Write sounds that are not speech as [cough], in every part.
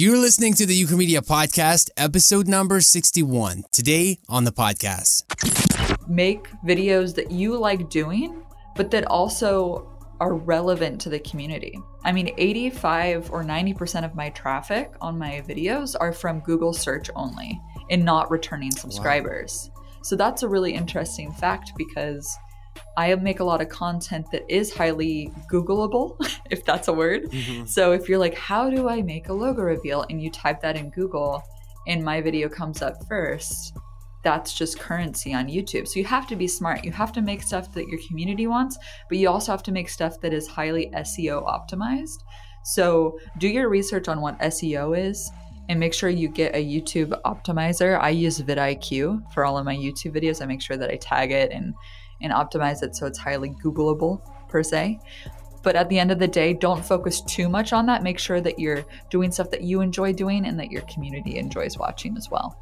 You're listening to the Ukramedia podcast, episode number 61. Today on the podcast. Make videos that you like doing, but that also are relevant to the community. I mean, 85 or 90% of my traffic on my videos are from Google search only and not returning subscribers. Wow. So that's a really interesting fact because I make a lot of content that is highly Googleable, [laughs] if that's a word. Mm-hmm. So if you're like, how do I make a logo reveal? And you type that in Google and my video comes up first, that's just currency on YouTube. So you have to be smart. You have to make stuff that your community wants, but you also have to make stuff that is highly SEO optimized. So do your research on what SEO is and make sure you get a YouTube optimizer. I use vidIQ for all of my YouTube videos. I make sure that I tag it and and optimize it so it's highly Googleable per se. But at the end of the day, don't focus too much on that. Make sure that you're doing stuff that you enjoy doing and that your community enjoys watching as well.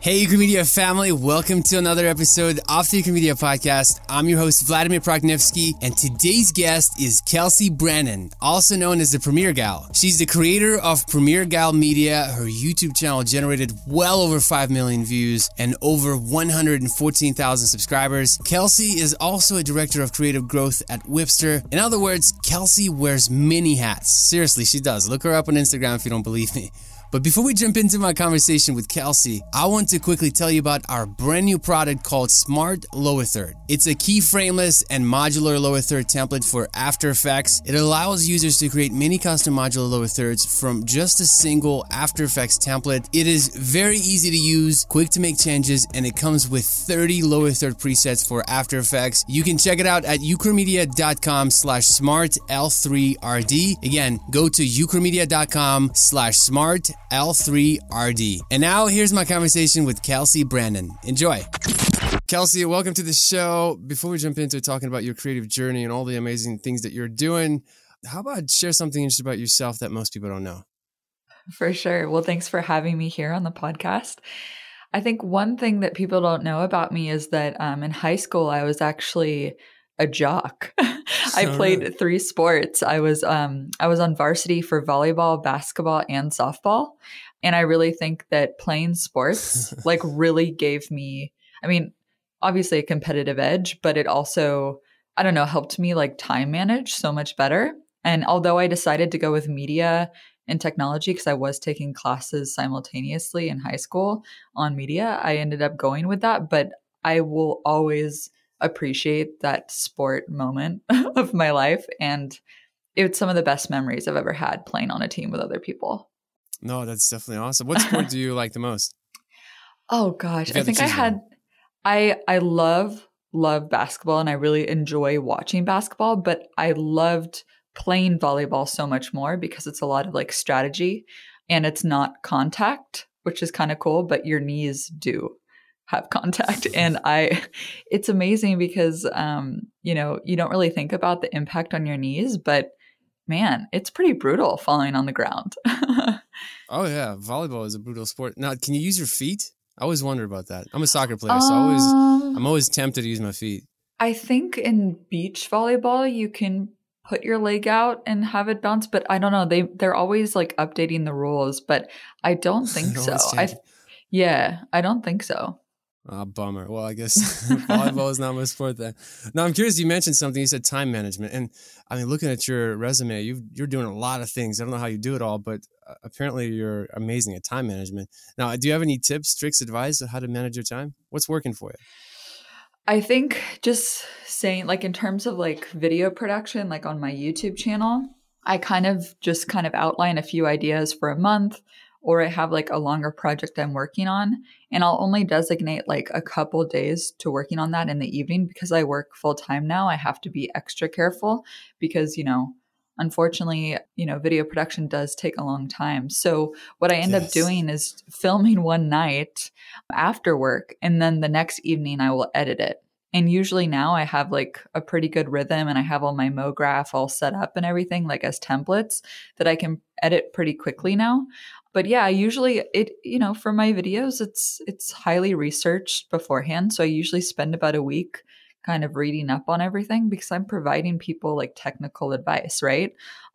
Hey, Ukramedia family, welcome to another episode of the Ukramedia podcast. I'm your host, Vladimir Proknevsky, and today's guest is Kelsey Brannan, also known as the Premiere Gal. She's the creator of Premiere Gal Media. Her YouTube channel generated well over 5 million views and over 114,000 subscribers. Kelsey is also a director of creative growth at Wipster. In other words, Kelsey wears many hats. Seriously, she does. Look her up on Instagram if you don't believe me. But before we jump into my conversation with Kelsey, I want to quickly tell you about our brand new product called Smart Lower Third. It's a keyframeless and modular lower third template for After Effects. It allows users to create many custom modular lower thirds from just a single After Effects template. It is very easy to use, quick to make changes, and it comes with 30 lower third presets for After Effects. You can check it out at ukramedia.com slash smart L3RD. Again, go to ukramedia.com slash smart L3RD. And now here's my conversation with Kelsey Brannan. Enjoy. Kelsey, welcome to the show. Before we jump into talking about your creative journey and all the amazing things that you're doing, how about share something interesting about yourself that most people don't know? For sure. Well, thanks for having me here on the podcast. I think one thing that people don't know about me is that um, in high school, I was actually a jock. [laughs] I played three sports. I was um I was on varsity for volleyball, basketball, and softball. And I really think that playing sports [laughs] like really gave me I mean, obviously a competitive edge, but it also I don't know, helped me like time manage so much better. And although I decided to go with media and technology because I was taking classes simultaneously in high school on media, I ended up going with that, but I will always appreciate that sport moment [laughs] of my life. And it's some of the best memories I've ever had playing on a team with other people. No, that's definitely awesome. What sport do [laughs] you like the most? Oh gosh, I think I had I I love love basketball and I really enjoy watching basketball, but I loved playing volleyball so much more because it's a lot of like strategy and it's not contact, which is kind of cool, but your knees do have contact. [laughs] And i it's amazing because um you know you don't really think about the impact on your knees but man it's pretty brutal falling on the ground. [laughs] Oh yeah. Volleyball is a brutal sport. Now can you use your feet? I always wonder about that. I'm a soccer player so I always i'm um, always tempted to use my feet. I think in beach volleyball you can put your leg out and have it bounce but i don't know. They they're always like updating the rules but i don't [laughs] think so. i yeah i don't think so Ah, bummer. Well, I guess [laughs] volleyball is not my sport then. Now, I'm curious. You mentioned something. You said time management, and I mean, looking at your resume, you you're doing a lot of things. I don't know how you do it all, but uh, apparently you're amazing at time management. Now, do you have any tips, tricks, advice on how to manage your time? What's working for you? I think just saying, like, in terms of like video production, like on my YouTube channel, I kind of just kind of outline a few ideas for a month or I have like a longer project I'm working on, and I'll only designate like a couple days to working on that in the evening because I work full time now. I have to be extra careful because, you know, unfortunately, you know, video production does take a long time. So what I end yes. up doing is filming [laughs] one night after work, and then the next evening I will edit it. And usually now I have like a pretty good rhythm and I have all my MoGraph all set up and everything like as templates that I can edit pretty quickly now but yeah, usually it you know for my videos it's it's highly researched beforehand, so I usually spend about a week kind of reading up on everything because I'm providing people like technical advice, right?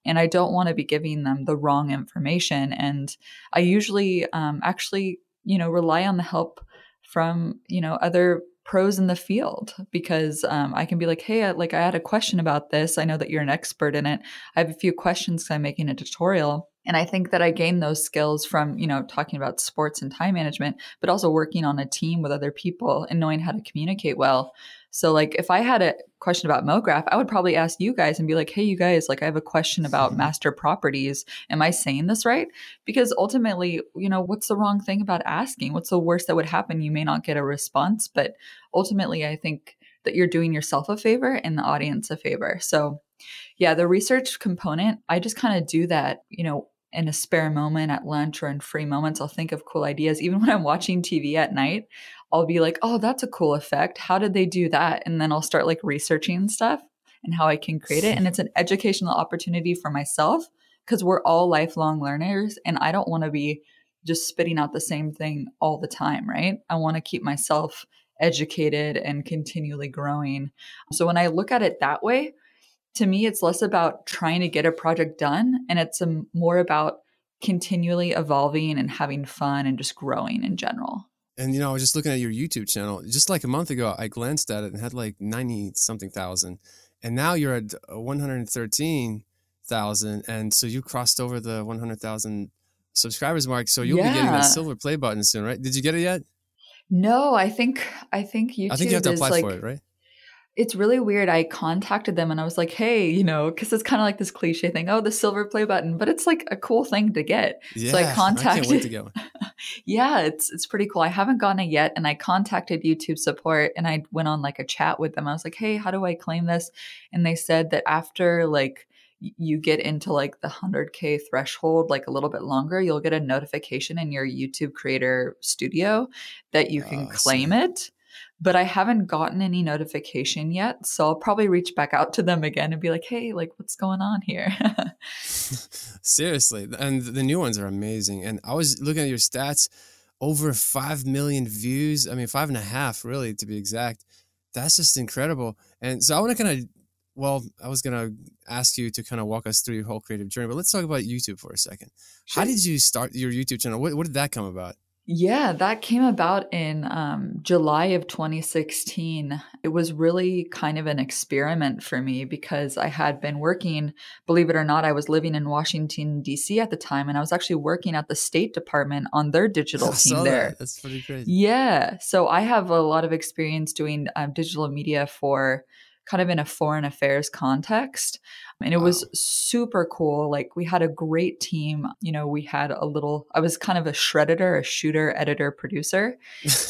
and I don't want to be giving them the wrong information. And I usually um, actually, you know, rely on the help from, you know, other pros in the field because um, I can be like, hey, like I had a question about this. I know that you're an expert in it. I have a few questions I'm making a tutorial. And I think that I gained those skills from, you know, talking about sports and time management, but also working on a team with other people and knowing how to communicate well. So, like, if I had a question about MoGraph, I would probably ask you guys and be like, hey, you guys, like, I have a question about [laughs] master properties. Am I saying this right? Because ultimately, you know, what's the wrong thing about asking? What's the worst that would happen? You may not get a response, but ultimately, I think that you're doing yourself a favor and the audience a favor. So, yeah, the research component, I just kind of do that, you know, in a spare moment at lunch or in free moments, I'll think of cool ideas. Even [laughs] when I'm watching TV at night, I'll be like, oh, that's a cool effect. How did they do that? And then I'll start like researching stuff and how I can create it. And it's an educational opportunity for myself because we're all lifelong learners and I don't want to be just spitting out the same thing all the time, right? I want to keep myself educated and continually growing. So when I look at it that way, to me, it's less about trying to get a project done and it's a, more about continually evolving and having fun and just growing in general. And you know, I was just looking at your YouTube channel. Just like a month ago, I glanced at it and had like ninety something thousand, and now you're at uh, one hundred thirteen thousand, and so you crossed over the one hundred thousand subscribers mark. So you'll yeah. be getting that silver play button soon, right? Did you get it yet? No, I think I think YouTube. I think you have to apply like, for it, right? It's really weird. I contacted them and I was like, hey, you know, because it's kind of like this cliche thing, oh, the silver play button, but it's like a cool thing to get. Yeah, so I contacted. I can't wait to go. [laughs] yeah, it's it's pretty cool. I haven't gotten it yet, and I contacted YouTube support and I went on like a chat with them. I was like, hey, how do I claim this? And they said that after like you get into like the 100k threshold like a little bit longer you'll get a notification in your youtube creator studio that you can oh, claim it but I haven't gotten any notification yet. So I'll probably reach back out to them again and be like, hey, like, what's going on here? [laughs] Seriously. And the new ones are amazing. And I was looking at your stats over 5 million views. I mean, five and a half, really, to be exact. That's just incredible. And so I want to kind of, well, I was going to ask you to kind of walk us through your whole creative journey, but let's talk about YouTube for a second. Sure. How did you start your YouTube channel? What, what did that come about? Yeah, that came about in um, July of 2016. It was really kind of an experiment for me because I had been working, believe it or not, I was living in Washington, D.C. at the time, and I was actually working at the State Department on their [laughs] digital team there. That. That's pretty crazy. Yeah. So I have a lot of experience doing um, digital media for kind of in a foreign affairs context. And it wow. was super cool. Like we had a great team. You know, we had a little, I was kind of a shredder, a shooter, editor, producer.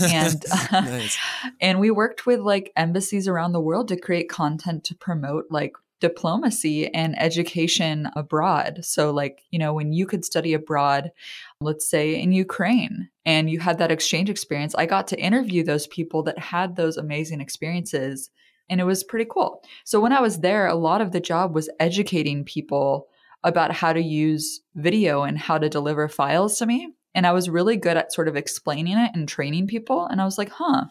And, [laughs] uh, [laughs] and we worked with like embassies around the world to create content to promote like diplomacy and education abroad. So, like, you know, when you could study abroad, let's say in Ukraine, and you had that exchange experience, I got to interview those people that had those amazing experiences and it was pretty cool. So when I was there, a lot of the job was educating people about how to use video and how to deliver files to me. And I was really good at sort of explaining it and training people. And I was like, huh,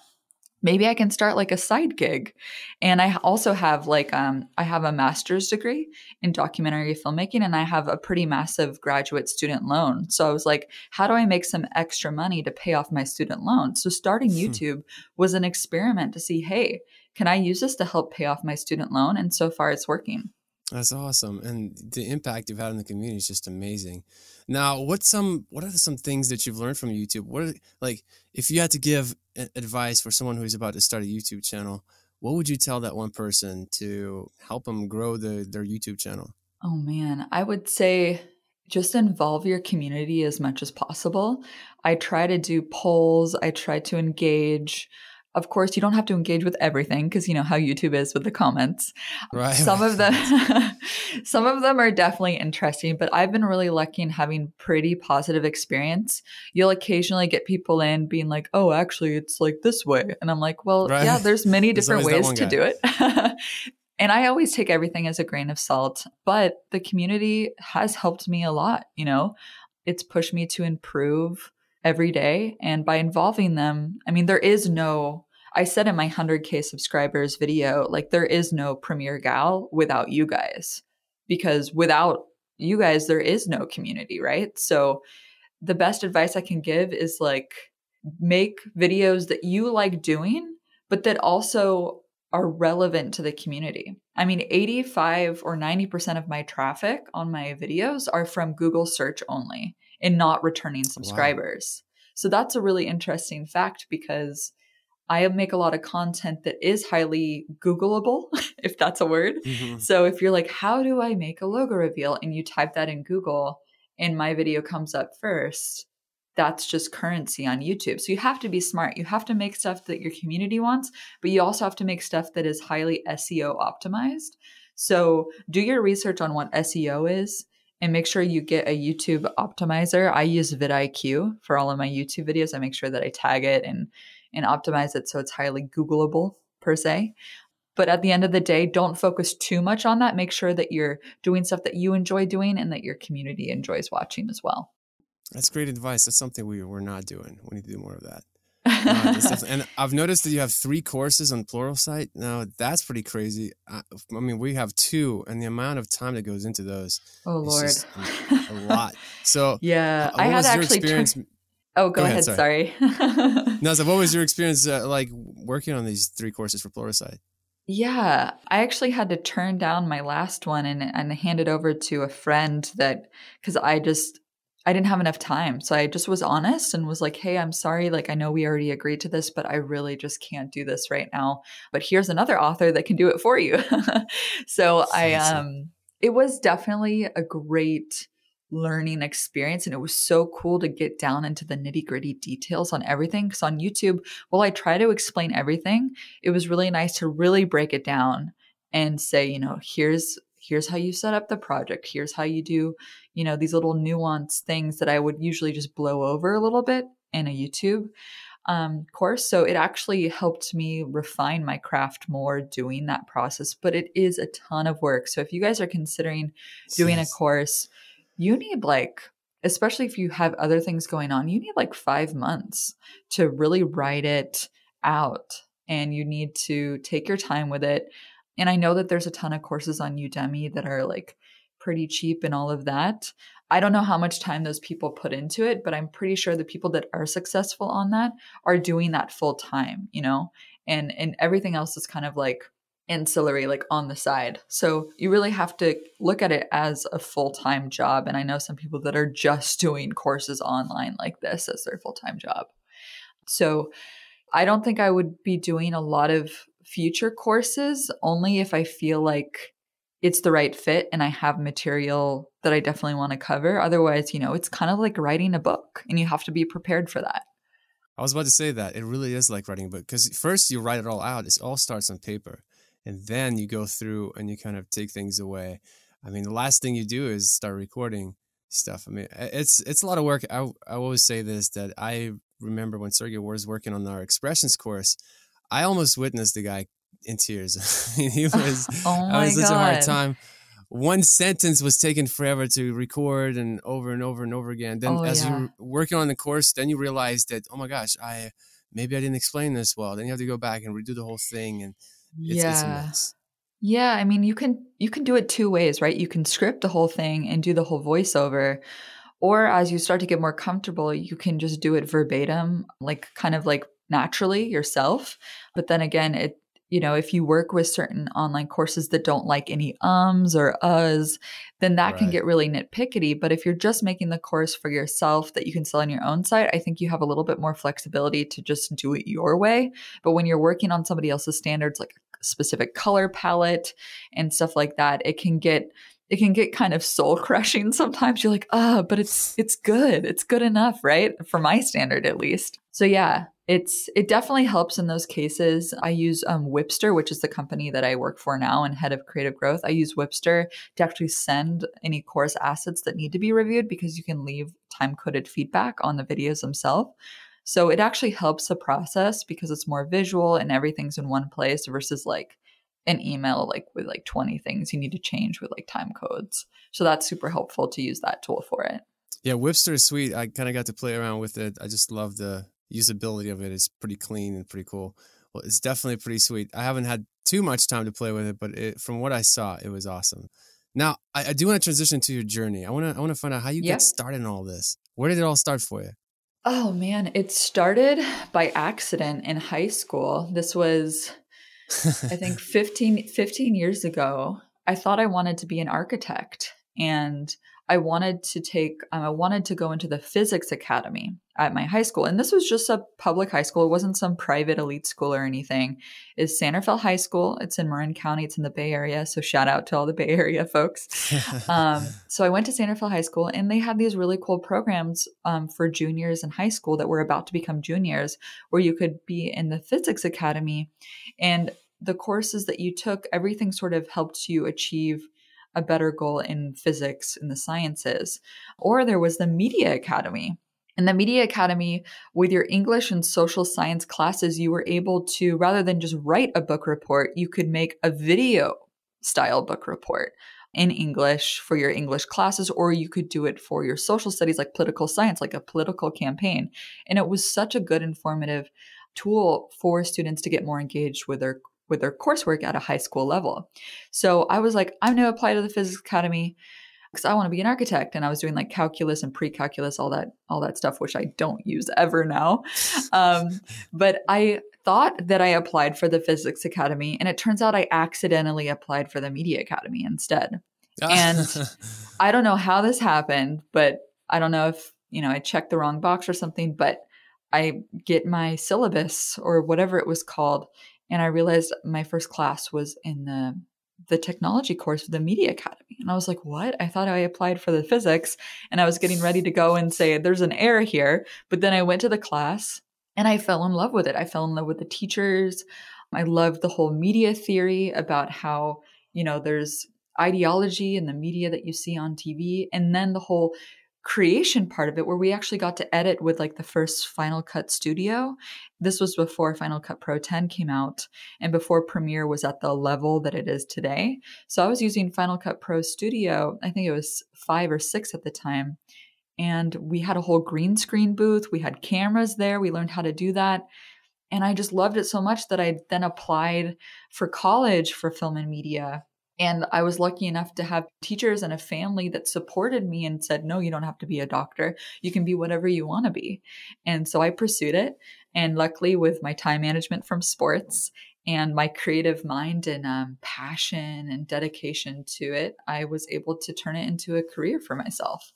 maybe I can start like a side gig. And I also have like um I have a master's degree in documentary filmmaking and I have a pretty massive graduate student loan. So I was like, how do I make some extra money to pay off my student loan? So starting hmm. YouTube was an experiment to see, hey, can I use this to help pay off my student loan? And so far, it's working. That's awesome, and the impact you've had in the community is just amazing. Now, what's some what are some things that you've learned from YouTube? What are, like if you had to give advice for someone who's about to start a YouTube channel, what would you tell that one person to help them grow the, their YouTube channel? Oh man, I would say just involve your community as much as possible. I try to do polls, I try to engage. Of course, you don't have to engage with everything because you know how YouTube is with the comments. Right. Some of them [laughs] some of them are definitely interesting, but I've been really lucky in having pretty positive experience. You'll occasionally get people in being like, "Oh, actually it's like this way." And I'm like, "Well, right. yeah, there's many [laughs] different ways to do it." [laughs] and I always take everything as a grain of salt, but the community has helped me a lot, you know. It's pushed me to improve every day and by involving them, I mean there is no I said in my 100K subscribers video, like, there is no Premiere Gal without you guys. Because without you guys, there is no community, right? So the best advice I can give is like make videos that you like doing, but that also are relevant to the community. I mean, 85 or 90% of my traffic on my videos are from Google search only and not returning subscribers. Wow. So that's a really interesting fact because I make a lot of content that is highly Googleable, [laughs] if that's a word. Mm-hmm. So if you're like, how do I make a logo reveal? And you type that in Google and my video comes up first, that's just currency on YouTube. So you have to be smart. You have to make stuff that your community wants, but you also have to make stuff that is highly SEO optimized. So do your research on what SEO is and make sure you get a YouTube optimizer. I use vidIQ for all of my YouTube videos. I make sure that I tag it and and optimize it so it's highly Googleable per se. But at the end of the day, don't focus too much on that. Make sure that you're doing stuff that you enjoy doing and that your community enjoys watching as well. That's great advice. That's something we, we're not doing. We need to do more of that. [laughs] uh, and I've noticed that you have three courses on Pluralsight. Now that's pretty crazy. I, I, mean, we have two, and the amount of time that goes into those. Oh Lord, a, lot. So [laughs] yeah, I had actually. Turned, Oh, go, go ahead. ahead. Sorry. sorry. [laughs] no, so what was your experience uh, like working on these three courses for Pluralsight? Yeah, I actually had to turn down my last one and and hand it over to a friend that because I just I didn't have enough time. So I just was honest and was like, "Hey, I'm sorry. Like I know we already agreed to this, but I really just can't do this right now. But here's another author that can do it for you." [laughs] so I um it was definitely a great learning experience and it was so cool to get down into the nitty-gritty details on everything because on youtube while i try to explain everything it was really nice to really break it down and say you know here's here's how you set up the project. Here's how you do you know these little nuanced things that i would usually just blow over a little bit in a youtube um, course. So it actually helped me refine my craft more doing that process but it is a ton of work. So if you guys are considering doing a course you need like especially if you have other things going on you need like 5 months to really write it out and you need to take your time with it. And i know that there's a ton of courses on udemy that are like pretty cheap and all of that. I don't know how much time those people put into it but i'm pretty sure the people that are successful on that are doing that full time you know? And and everything else is kind of like ancillary like on the side. So you really have to look at it as a full-time job and I know some people that are just doing courses online like this as their full-time job. So I don't think I would be doing a lot of future courses only if I feel like it's the right fit and I have material that I definitely want to cover. Otherwise, you know, it's kind of like writing a book and you have to be prepared for that. I was about to say that it really is like writing a book because first you write it all out. It all starts on paper and then you go through and you kind of take things away. I mean, the last thing you do is start recording stuff. I mean, it's it's a lot of work. I I always say this that I remember when Sergey was working on our expressions course, I almost witnessed the guy in tears. [laughs] He [laughs] was oh I was such a hard time. One sentence was taking forever to record and over and over and over again. Then oh, as yeah. you're working on the course, then you realize that, oh my gosh, I maybe I didn't explain this well. Then you have to go back and redo the whole thing and it's, yeah. It's yeah, I mean you can you can do it two ways, right? You can script the whole thing and do the whole voiceover. Or as you start to get more comfortable, you can just do it verbatim, like kind of like naturally yourself. But then again, it you know, if you work with certain online courses that don't like any ums or uhs, then that right. can get really nitpickety. But if you're just making the course for yourself that you can sell on your own site, I think you have a little bit more flexibility to just do it your way. But when you're working on somebody else's standards, like a specific color palette and stuff like that, it can get it can get kind of soul [laughs] crushing sometimes you're like ah oh, but it's it's good it's good enough right for my standard at least so yeah it's it definitely helps in those cases. I use um, wipster which is the company that i work for now and head of creative growth. I use Wipster to actually send any course assets that need to be reviewed because you can leave time coded feedback on the videos themselves. So it actually helps the process because it's more visual and everything's in one place versus like an email like with like 20 things you need to change with like time codes. So that's super helpful to use that tool for it. Yeah wipster is sweet. I kind of got to play around with it. I just love the usability of it is pretty clean and pretty cool. Well, it's definitely pretty sweet. I haven't had too much time to play with it, but it, from what I saw, it was awesome. Now, I, I do want to transition to your journey. I want to I want to find out how you Yep. get started in all this. Where did it all start for you? Oh man, it started by accident in high school. This was, I [laughs] think, 15, 15 years ago. I thought I wanted to be an architect and I wanted to take, um, I wanted to go into the physics academy at my high school. And this was just a public high school. It wasn't some private elite school or anything. It's Santa Fe High School. It's in Marin County. It's in the Bay Area. So shout out to all the Bay Area folks. [laughs] Um, so I went to Santa Fe High School, and they had these really cool programs um, for juniors in high school that were about to become juniors, where you could be in the physics academy, and the courses that you took, everything sort of helped you achieve a better goal in physics and the sciences. Or there was the Media Academy. In the Media Academy, with your English and social science classes, you were able to, rather than just write a book report, you could make a video style book report in English for your English classes, or you could do it for your social studies, like political science, like a political campaign. And it was such a good informative tool for students to get more engaged with their with their coursework at a high school level. So I was like, I'm going to apply to the Physics Academy because I want to be an architect. And I was doing like calculus and pre-calculus, all that, all that stuff, which I don't use ever now. Um, but I thought that I applied for the Physics Academy, and it turns out I accidentally applied for the Media Academy instead. And- [laughs] I don't know how this happened, but I don't know if, you know, I checked the wrong box or something, but I get my syllabus or whatever it was called and I realized my first class was in the the technology course for the media academy. And i was like what? I thought i applied for the physics and i was getting ready to go and say there's an error here. But then i went to the class and i fell in love with it. I fell in love with the teachers. I loved the whole media theory about how you know there's ideology in the media that you see on tv and then the whole creation part of it where we actually got to edit with like the first final cut studio. This was before final cut pro 10 came out and before premiere was at the level that it is today. So i was using final cut pro studio i think it was five or six at the time and we had a whole green screen booth. We had cameras there. We learned how to do that. And i just loved it so much that i then applied for college for film and media and I was lucky enough to have teachers and a family that supported me and said, no, you don't have to be a doctor. You can be whatever you want to be. And so I pursued it. And luckily, with my time management from sports and my creative mind and um, passion and dedication to it, I was able to turn it into a career for myself.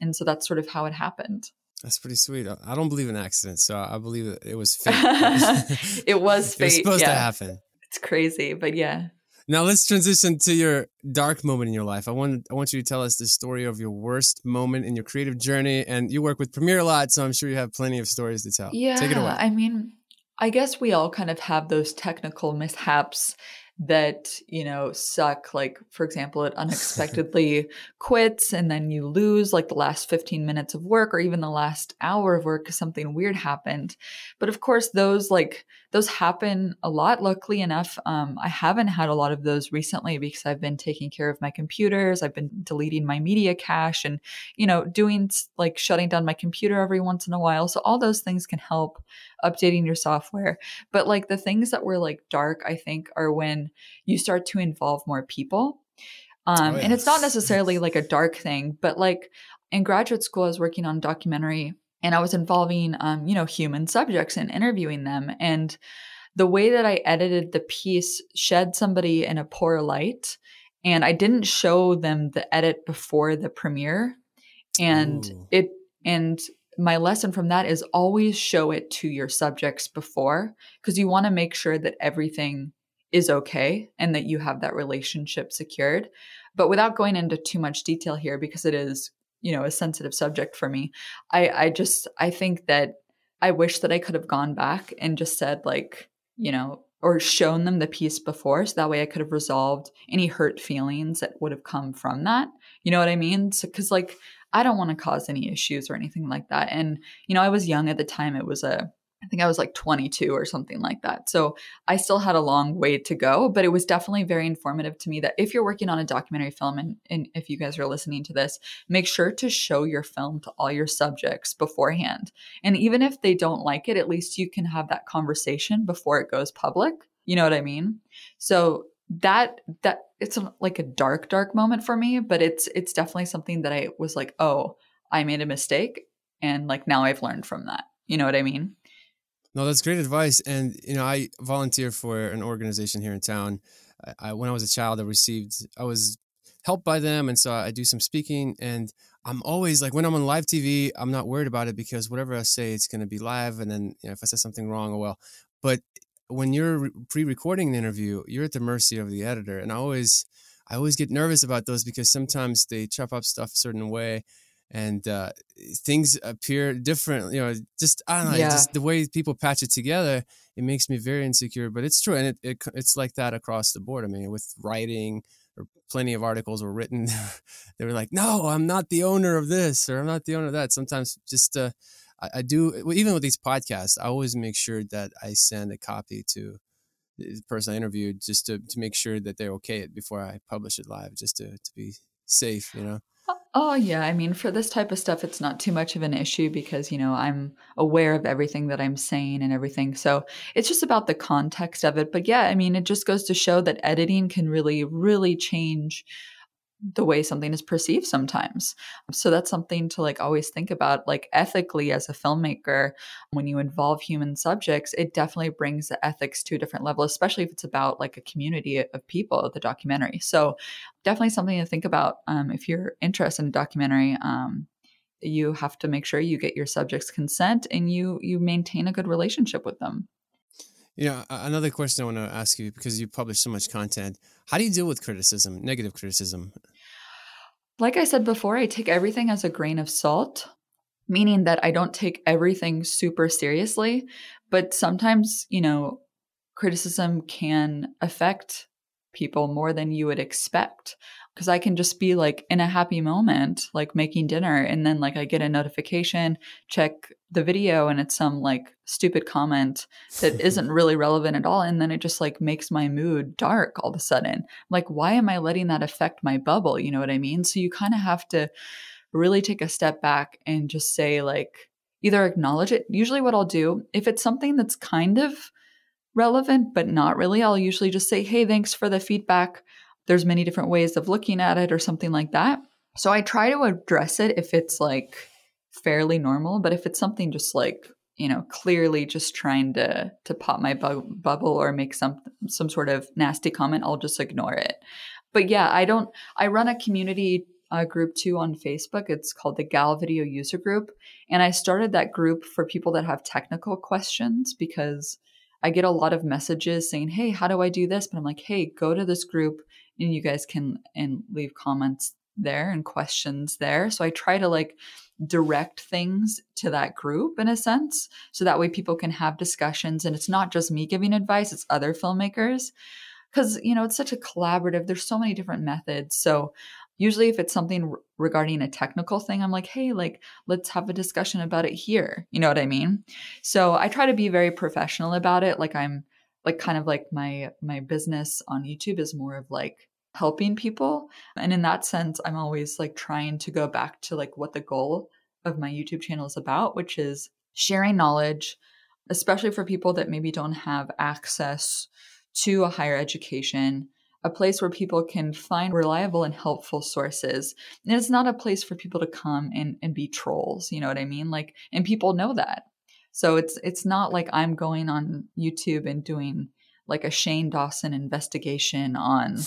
And so that's sort of how it happened. That's pretty sweet. I- don't believe in accidents, so I believe it was fate. [laughs] [laughs] it was fate. It was supposed yeah. to happen. It's crazy, but yeah. Now let's transition to your dark moment in your life. I want I want you to tell us the story of your worst moment in your creative journey. And you work with Premiere a lot, so I'm sure you have plenty of stories to tell. Yeah. Take it away. I mean, I guess we all kind of have those technical mishaps that, you know, suck. Like, for example, it [laughs] unexpectedly quits and then you lose like the last 15 minutes of work or even the last hour of work because something weird happened. But of course, those like, those happen a lot. Luckily enough, um, I haven't had a lot of those recently because I've been taking care of my computers. I've been deleting my media cache and, you know, doing like shutting down my computer every once in a while. So all those things can help updating your software. But like the things that were like dark, I think, are when you start to involve more people. Um, Oh, And it's not yes. necessarily like a dark thing, but like in graduate school, I was working on a documentary and I was involving, um, you know, human subjects and interviewing them. And the way that I edited the piece shed somebody in a poor light. And I didn't show them the edit before the premiere. And Ooh. it, and my lesson from that is always show it to your subjects before because you want to make sure that everything is okay and that you have that relationship secured. But without going into too much detail here, because it is, you know, a sensitive subject for me, I, I just, I think that I wish that I could have gone back and just said, like, you know, or shown them the piece before. So that way I could have resolved any hurt feelings that would have come from that. You know what I mean? So, cause like, I don't want to cause any issues or anything like that. And, you know, I was young at the time. It was a, I think I was like 22 or something like that. So I still had a long way to go, but it was definitely very informative to me that if you're working on a documentary film and, and if you guys are listening to this, make sure to show your film to all your subjects beforehand. And even if they don't like it, at least you can have that conversation before it goes public. You know what I mean? So that that it's a, like a dark dark moment for me but it's it's definitely something that i was like oh i made a mistake and like now i've learned from that. You know what i mean? No that's great advice and you know i volunteer for an organization here in town. I, when i was a child i received i was helped by them and so i do some speaking and i'm always like when i'm on live tv i'm not worried about it because whatever i say it's going to be live and then you know, if i say something wrong oh well. But when you're pre-recording an interview, you're at the mercy of the editor, and I always, I always get nervous about those because sometimes they chop up stuff a certain way, and uh, things appear different. You know, just I don't know, yeah. just the way people patch it together, it makes me very insecure. But it's true, and it, it it's like that across the board. I mean, with writing, or plenty of articles were written, [laughs] they were like, "No, I'm not the owner of this," or "I'm not the owner of that." Sometimes just uh, I, I do even with these podcasts, I always make sure that I send a copy to the person I interviewed just to, to make sure that they're okay before I publish it live, just to, to be safe, you know? Oh, oh, yeah. I mean, for this type of stuff, it's not too much of an issue because, you know, I'm aware of everything that I'm saying and everything. So it's just about the context of it. But yeah, I mean, it just goes to show that editing can really, really change the way something is perceived sometimes. So that's something to like always think about like ethically as a filmmaker when you involve human subjects it definitely brings the ethics to a different level especially if it's about like a community of people the documentary. So definitely something to think about um, if you're interested in a documentary um, you have to make sure you get your subjects consent and you you maintain a good relationship with them. You know, another question I want to ask you because you publish so much content. How do you deal with criticism, negative criticism? Like I said before, I take everything as a grain of salt, meaning that I don't take everything super seriously. But sometimes, you know, criticism can affect people more than you would expect because I can just be like in a happy moment, like making dinner, and then like I get a notification, check the video, and it's some like stupid comment that [laughs] isn't really relevant at all. And then it just like makes my mood dark all of a sudden. Like, why am I letting that affect my bubble? You know what I mean? So you kind of have to really take a step back and just say, like, either acknowledge it. Usually, what I'll do, if it's something that's kind of relevant, but not really, I'll usually just say, hey, thanks for the feedback there's many different ways of looking at it or something like that. So I try to address it if it's like fairly normal, but if it's something just like you know clearly just trying to to pop my bu- bubble or make some some sort of nasty comment, I'll just ignore it. But yeah, I don't. I run a community uh, group too on Facebook. It's called the Gal Video User Group, and I started that group for people that have technical questions because I get a lot of messages saying, "Hey, how do I do this?" But I'm like, "Hey, go to this group and you guys can and leave comments there and questions there. So I try to like direct things to that group in a sense so that way people can have discussions and it's not just me giving advice, it's other filmmakers. Because you know it's such a collaborative there's so many different methods. So usually if it's something regarding a technical thing i'm like hey like let's have a discussion about it here. You know what i mean? So i try to be very professional about it like i'm like kind of like my my business on youtube is more of like helping people. And in that sense, I'm always like trying to go back to like what the goal of my YouTube channel is about, which is sharing knowledge, especially for people that maybe don't have access to a higher education, a place where people can find reliable and helpful sources. And it's not a place for people to come and, and be trolls, you know what I mean? Like, and people know that. So it's it's not like I'm going on YouTube and doing like a Shane Dawson investigation on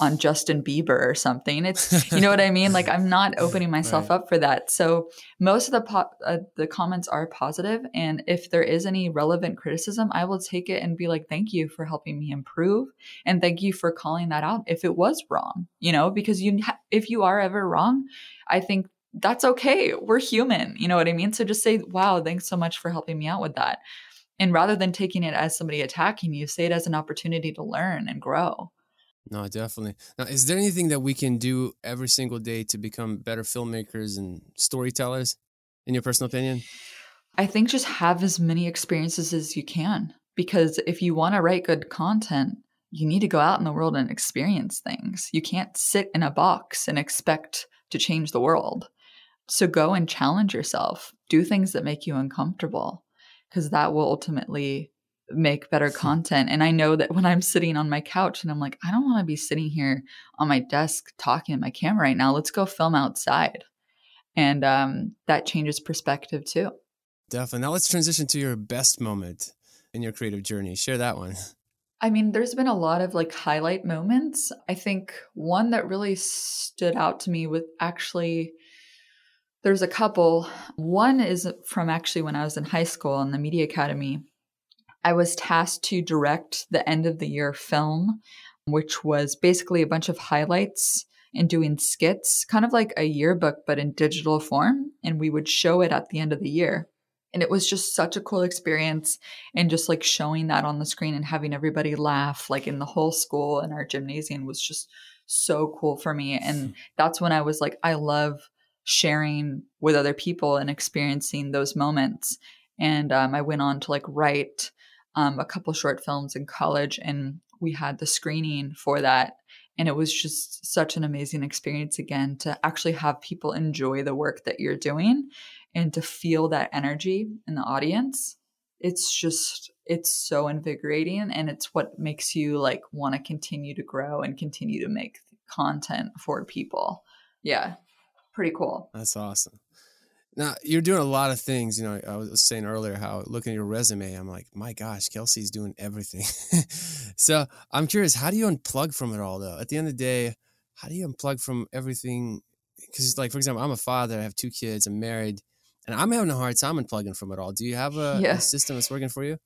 on [laughs] Justin Bieber or something. It's you know what I mean. Like I'm not opening myself right. up for that. So most of the po- uh, the comments are positive, and if there is any relevant criticism, I will take it and be like, "Thank you for helping me improve, and thank you for calling that out if it was wrong." You know, because you ha- if you are ever wrong, I think that's okay. We're human. You know what I mean? So just say, wow, thanks so much for helping me out with that. And rather than taking it as somebody attacking you, say it as an opportunity to learn and grow. No, definitely. Now, is there anything that we can do every single day to become better filmmakers and storytellers, in your personal opinion? I think just have as many experiences as you can. Because if you want to write good content, you need to go out in the world and experience things. You can't sit in a box and expect to change the world. So go and challenge yourself. Do things that make you uncomfortable because that will ultimately make better content. And I know that when I'm sitting on my couch and I'm like, I don't want to be sitting here on my desk talking to my camera right now. Let's go film outside. And um, that changes perspective too. Definitely. Now let's transition to your best moment in your creative journey. Share that one. [laughs] I mean, there's been a lot of like highlight moments. I think one that really stood out to me with actually there's a couple. One is from actually when I was in high school in the Media Academy. I was tasked to direct the end of the year film, which was basically a bunch of highlights and doing skits, kind of like a yearbook, but in digital form. And we would show it at the end of the year. And it was just such a cool experience. And just like showing that on the screen and having everybody laugh, like in the whole school and our gymnasium was just so cool for me. And hmm. that's when I was like, I love sharing with other people and experiencing those moments. And um, I went on to like write um, a couple short films in college, and we had the screening for that. And it was just such an amazing experience again to actually have people enjoy the work that you're doing and to feel that energy in the audience. It's just, it's so invigorating and it's what makes you like want to continue to grow and continue to make content for people. Yeah, pretty cool. That's awesome. Now you're doing a lot of things. You know, I was saying earlier how looking at your resume, I'm like, my gosh, Kelsey's doing everything. [laughs] so I'm curious, how do you unplug from it all though? At the end of the day, how do you unplug from everything? Because, like for example, I'm a father. I have two kids. I'm married, and I'm having a hard time unplugging from it all. Do you have a, yeah. a system that's working for you?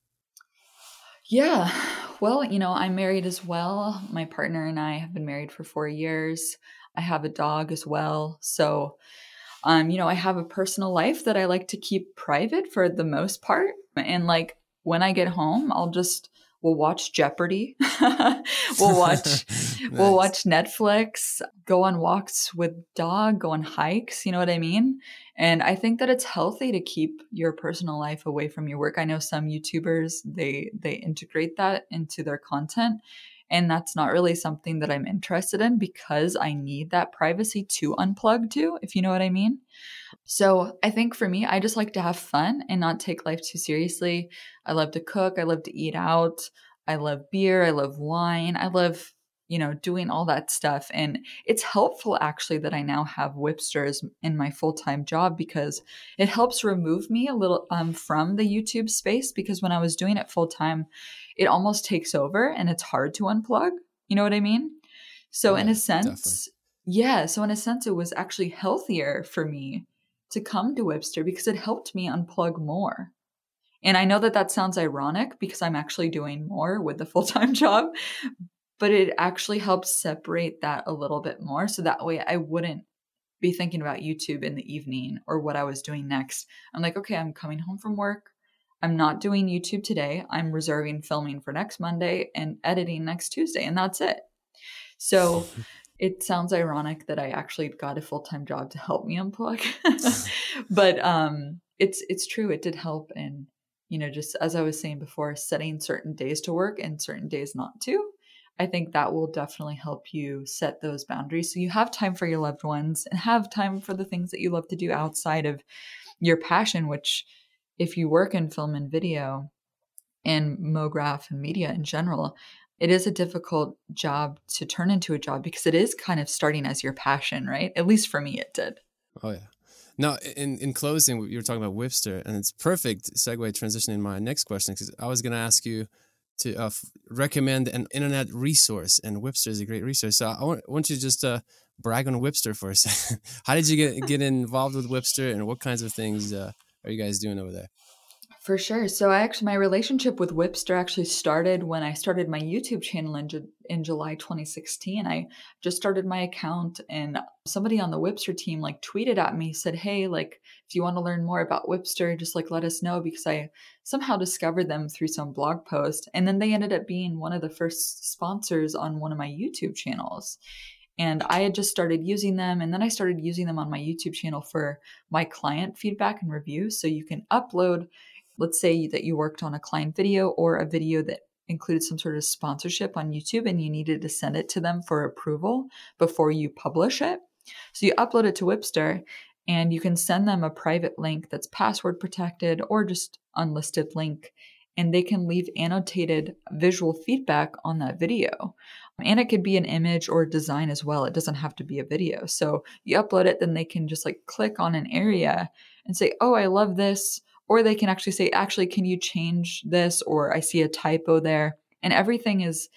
Yeah. Well, you know, I'm married as well. My partner and I have been married for four years. I have a dog as well. So um, you know, I have a personal life that I like to keep private for the most part. And like when I get home, I'll just we'll watch Jeopardy. [laughs] we'll watch [laughs] nice. we'll watch Netflix, go on walks with dog, go on hikes, you know what I mean? And I think that it's healthy to keep your personal life away from your work. I know some YouTubers they they integrate that into their content and that's not really something that I'm interested in because I need that privacy to unplug to, if you know what I mean. So I think for me, I just like to have fun and not take life too seriously. I love to cook, I love to eat out, I love beer, I love wine, I love you know, doing all that stuff. And it's helpful actually that I now have Wipsters in my full time job because it helps remove me a little um, from the YouTube space. Because when I was doing it full time, it almost takes over and it's hard to unplug. You know what I mean? So, yeah, in a sense, definitely. yeah. So, in a sense, it was actually healthier for me to come to Wipster because it helped me unplug more. And I know that that sounds ironic because I'm actually doing more with the [laughs] full time job, but it actually helps separate that a little bit more. So that way I wouldn't be thinking about YouTube in the evening or what I was doing next. I'm like, okay, I'm coming home from work. I'm not doing YouTube today. I'm reserving filming for next Monday and editing next Tuesday, and that's it. So [laughs] it sounds ironic that I actually got a full time job to help me unplug, [laughs] but um, it's it's true. It did help, and you know, just as I was saying before, setting certain days to work and certain days not to I think that will definitely help you set those boundaries so you have time for your loved ones and have time for the things that you love to do outside of your passion, which, if you work in film and video and MoGraph and media in general, it is a difficult job to turn into a job because it is kind of starting as your passion, right? At least for me, it did. Oh, yeah. Now, in, in closing, you were talking about Wipster, and it's perfect segue transition in my next question because I was going to ask you to uh, recommend an internet resource, and Wipster is a great resource. So I want, I want you to just uh, brag on Wipster for a [laughs] second. How did you get get involved with Wipster, and what kinds of things uh, are you guys doing over there? For sure. So I actually my relationship with Wipster actually started when I started my YouTube channel in in July 2016. I just started my account and somebody on the Wipster team like tweeted at me said, "Hey, like if you want to learn more about Wipster, just like let us know because I somehow discovered them through some blog post and then they ended up being one of the first sponsors on one of my YouTube channels." And I had just started using them. And then I started using them on my YouTube channel for my client feedback and reviews. So you can upload let's say that you worked on a client video or a video that included some sort of sponsorship on YouTube and you needed to send it to them for approval before you publish it. So you upload it to Wipster and you can send them a private link that's password protected or just unlisted link and they can leave annotated visual feedback on that video. And it could be an image or design as well. It doesn't have to be a video. So you upload it, then they can just like click on an area and say, Oh, I love this. Or they can actually say, Actually, can you change this? Or I see a typo there. And everything is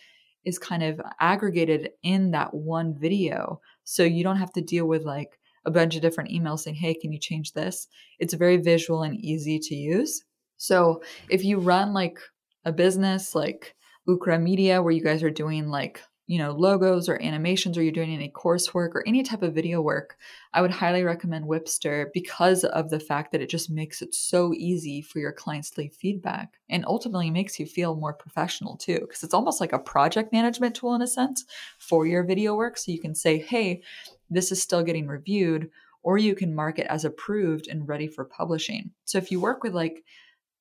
is kind of aggregated in that one video. So you don't have to deal with like a bunch of different emails saying, Hey, can you change this? It's very visual and easy to use. So if you run like a business like Ukra Media, where you guys are doing like, you know, logos or animations, or you're doing any coursework or any type of video work, I would highly recommend Wipster because of the fact that it just makes it so easy for your clients to leave feedback and ultimately makes you feel more professional too. Because it's almost like a project management tool in a sense for your video work. So you can say, hey, this is still getting reviewed, or you can mark it as approved and ready for publishing. So if you work with like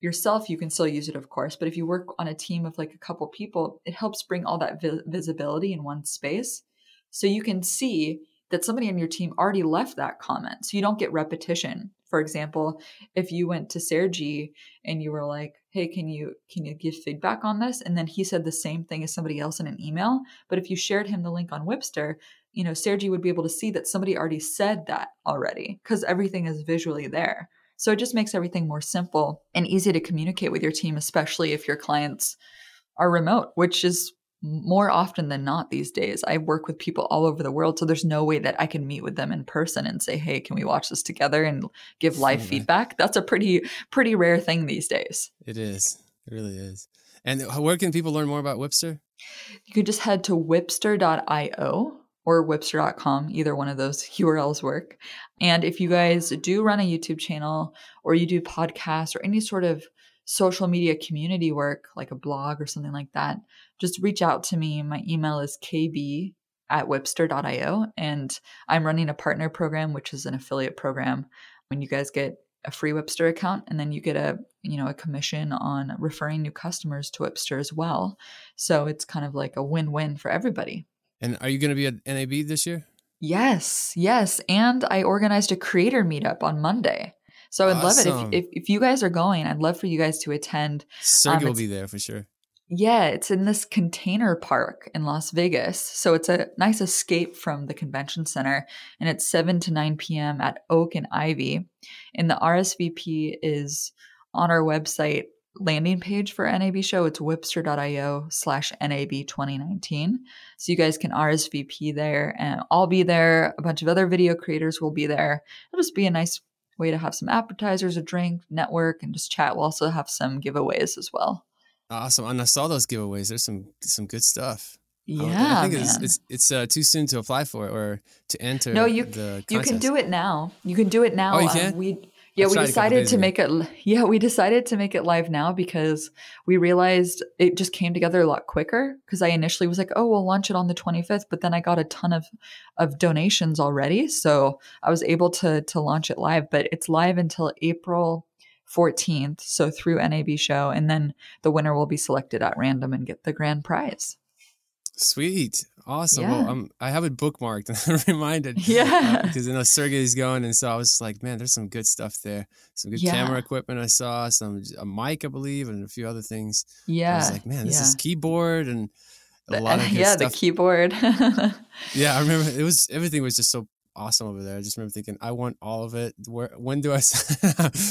yourself, you can still use it, of course. But if you work on a team of like a couple people, it helps bring all that vi- visibility in one space. So you can see that somebody on your team already left that comment. So you don't get repetition. For example, if you went to Sergi and you were like, "Hey, can you can you give feedback on this?" and then he said the same thing as somebody else in an email, but if you shared him the link on Wipster, you know, Sergi would be able to see that somebody already said that already because everything is visually there. So it just makes everything more simple and easy to communicate with your team, especially if your clients are remote, which is more often than not these days. I work with people all over the world, so there's no way that I can meet with them in person and say, "Hey, can we watch this together and give live feedback?" That's a pretty pretty rare thing these days. It is. It really is. And where can people learn more about Wipster? You could just head to wipster.io or wipster.com. Either one of those [laughs] URLs work. And if you guys do run a YouTube channel or you do podcasts or any sort of social media community work, like a blog or something like that, just reach out to me. My email is kb at wipster.io. And I'm running a partner program, which is an affiliate program. When you guys get a free Wipster account and then you get a you know a commission on referring new customers to Wipster as well. So it's kind of like a win-win for everybody. And are you going to be at NAB this year? Yes, yes. And I organized a creator meetup on Monday. So I'd awesome. love it if, if, if you guys are going. I'd love for you guys to attend. Sergey um, will be there for sure. Yeah, it's in this container park in Las Vegas. So it's a nice escape from the convention center. And it's 7 to 9 p.m. at Oak and Ivy. And the RSVP is on our website landing page for NAB show. It's wipster.io slash NAB 2019. So you guys can RSVP there and I'll be there. A bunch of other video creators will be there. It'll just be a nice way to have some appetizers, a drink, network, and just chat. We'll also have some giveaways as well. Awesome. And I saw those giveaways. There's some some good stuff. Yeah, I think it's it's, it's uh, too soon to apply for it or to enter. No, you you can do it now. You can do it now. Oh, you can. Um, we yeah, we decided to make it. Yeah, we decided to make it live now because we realized it just came together a lot quicker. Because I initially was like, "Oh, we'll launch it on the 25th," but then I got a ton of of donations already, so I was able to to launch it live. But it's live until April 14th, so through NAB show, and then the winner will be selected at random and get the grand prize. Sweet. Awesome. Yeah. Well, um, I have it bookmarked [laughs] and I'm reminded. Uh, yeah. [laughs] Because uh, I know Sergey's going. And so I was like, man, there's some good stuff there. Some good yeah. camera equipment I saw, some a mic, I believe, and a few other things. Yeah. I was like, man, this yeah. is keyboard and a lot of [laughs] Yeah, stuff. the keyboard. yeah, I remember it was everything was just so awesome over there. I just remember thinking, I want all of it. Where when do I?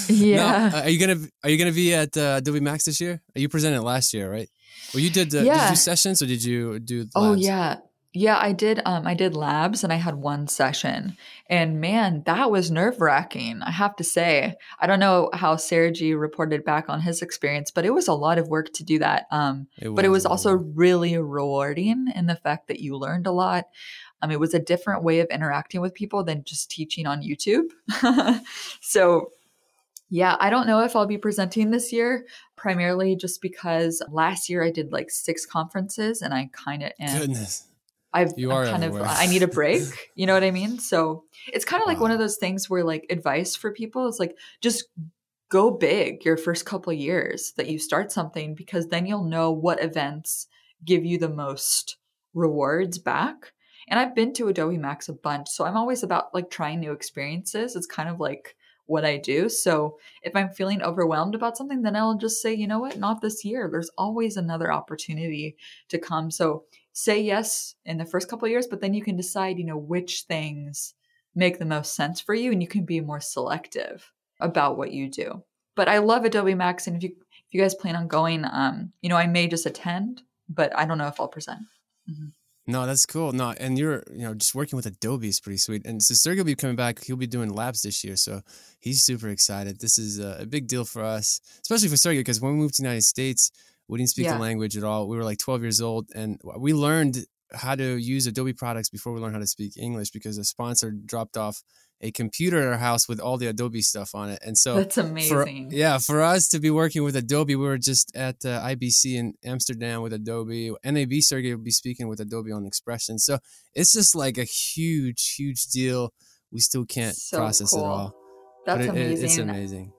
yeah. No, are you gonna Are you gonna be at uh, Adobe Max this year? You presented last year, right? Well, you did. Uh, yeah. Did you sessions or did you do? Labs? Oh yeah, yeah. I did. Um, I did labs and I had one session, and man, that was nerve wracking. I have to say. I don't know how Sergi reported back on his experience, but it was a lot of work to do that. Um, it but it was also really rewarding in the fact that you learned a lot. Um, it was a different way of interacting with people than just teaching on YouTube. [laughs] so yeah, I don't know if I'll be presenting this year, primarily just because last year I did like six conferences and I kind of am. Goodness. I've you are kind everywhere. of I need a [laughs] break. You know what I mean? So it's kind of like wow. one of those things where like advice for people is like just go big your first couple years that you start something because then you'll know what events give you the most rewards back. And I've been to Adobe Max a bunch, so I'm always about like trying new experiences. It's kind of like what I do. So if I'm feeling overwhelmed about something, then I'll just say, you know what, not this year. There's always another opportunity to come. So say yes in the first couple years, but then you can decide, you know, which things make the most sense for you and you can be more selective about what you do. But I love Adobe Max and if you if you guys plan on going, um, you know, I may just attend, but I don't know if I'll present. Mm-hmm. No, that's cool. No, and you're you know just working with Adobe is pretty sweet. And so Sergey will be coming back. He'll be doing labs this year, so he's super excited. This is a, a big deal for us, especially for Sergey, because when we moved to the United States, we didn't speak yeah. the language at all. We were like 12 years old, and we learned how to use Adobe products before we learned how to speak English because a sponsor dropped off a computer in our house with all the Adobe stuff on it. And so that's amazing. For, yeah, for us to be working with Adobe, we were just at uh, IBC in Amsterdam with Adobe. NAB Sergey will be speaking with Adobe on Expression. So it's just like a huge, huge deal. We still can't so process cool. it all. That's it, amazing. it's amazing.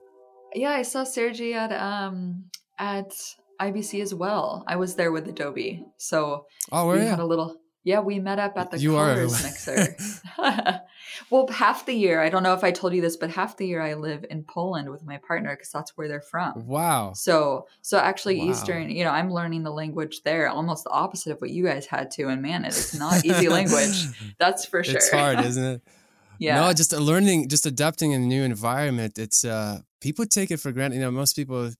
Yeah, I saw Sergey at um at IBC as well. I was there with Adobe, so oh, we you? had a little. Yeah, we met up at the you colors mixer. [laughs] well, half the year, I don't know if I told you this, but half the year I live in Poland with my partner because that's where they're from. Wow. So, so actually, wow. Eastern, you know, I'm learning the language there, almost the opposite of what you guys had to. And man, it is not [laughs] easy language. That's for sure. It's hard, isn't it? [laughs] yeah. No, just learning, just adapting in a new environment. It's uh, people take it for granted. You know, most people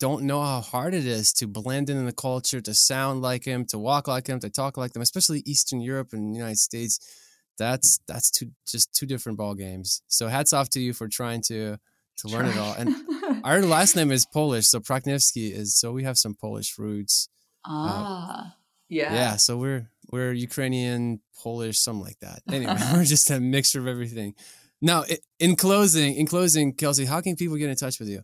don't know how hard it is to blend in the culture, to sound like him, to walk like him, to talk like them, especially Eastern Europe and the United States. That's that's two just two different ball games. So hats off to you for trying to to learn it all. And our last name is [laughs] Polish, so Prakniewski is so we have some Polish roots. Uh, ah, uh, yeah, yeah. So we're we're Ukrainian, Polish, something like that. Anyway, [laughs] we're just a mixture of everything. Now, in closing, in closing, Kelsey, how can people get in touch with you?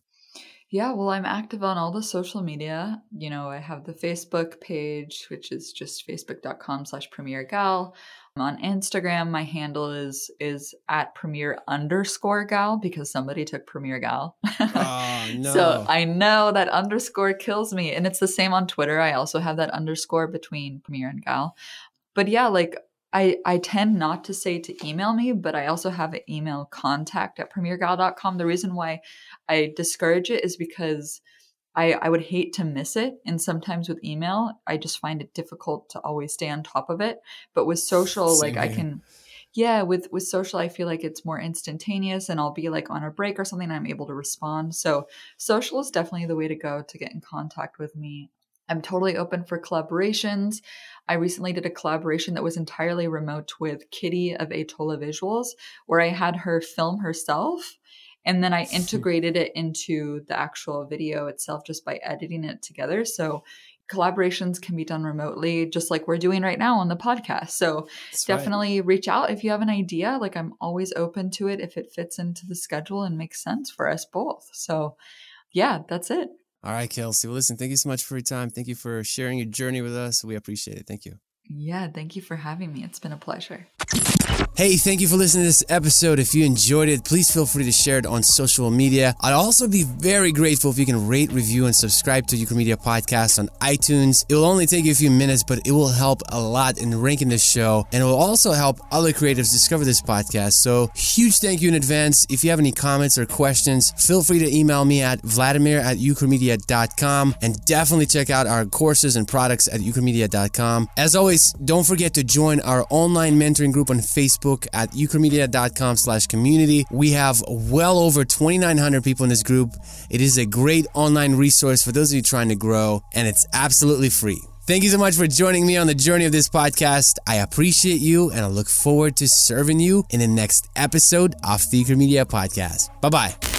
Yeah, well, I'm active on all the social media. You know, I have the Facebook page, which is just facebook.com slash premiere gal. I'm on Instagram, my handle is is at premiere underscore gal because somebody took premiere gal. [laughs] Oh, no. so I know that underscore kills me. And it's the same on Twitter. I also have that underscore between premiere and gal. But yeah, like I, I tend not to say to email me, but I also have an email contact at premieregal.com. The reason why I discourage it is because I, I would hate to miss it. And sometimes with email, I just find it difficult to always stay on top of it. But with social, Same like I can, yeah, with, with social, I feel like it's more instantaneous and I'll be like on a break or something. I'm able to respond. So social is definitely the way to go to get in contact with me. I'm totally open for collaborations. I recently did a collaboration that was entirely remote with Kitty of Atola Visuals, where I had her film herself and then I integrated it into the actual video itself just by editing it together. So collaborations can be done remotely, just like we're doing right now on the podcast. So that's definitely right. reach out if you have an idea. Like I'm always open to it if it fits into the schedule and makes sense for us both. So yeah, that's it. All right, Kelsey. Well, listen, thank you so much for your time. Thank you for sharing your journey with us. We appreciate it. Thank you. Yeah, thank you for having me. It's been a pleasure. Hey, thank you for listening to this episode. If you enjoyed it, please feel free to share it on social media. I'd also be very grateful if you can rate, review, and subscribe to Ukramedia Podcast on iTunes. It will only take you a few minutes, but it will help a lot in ranking this show, and it will also help other creatives discover this podcast. So, huge thank you in advance. If you have any comments or questions, feel free to email me at vladimir at ukramedia.com, and definitely check out our courses and products at ukramedia.com. As always, don't forget to join our online mentoring group on Facebook Facebook at ukramedia.com slash community. We have well over 2,900 people in this group. It is a great online resource for those of you trying to grow, and it's absolutely free. Thank you so much for joining me on the journey of this podcast. I appreciate you, and I look forward to serving you in the next episode of the Ukramedia Podcast. Bye bye.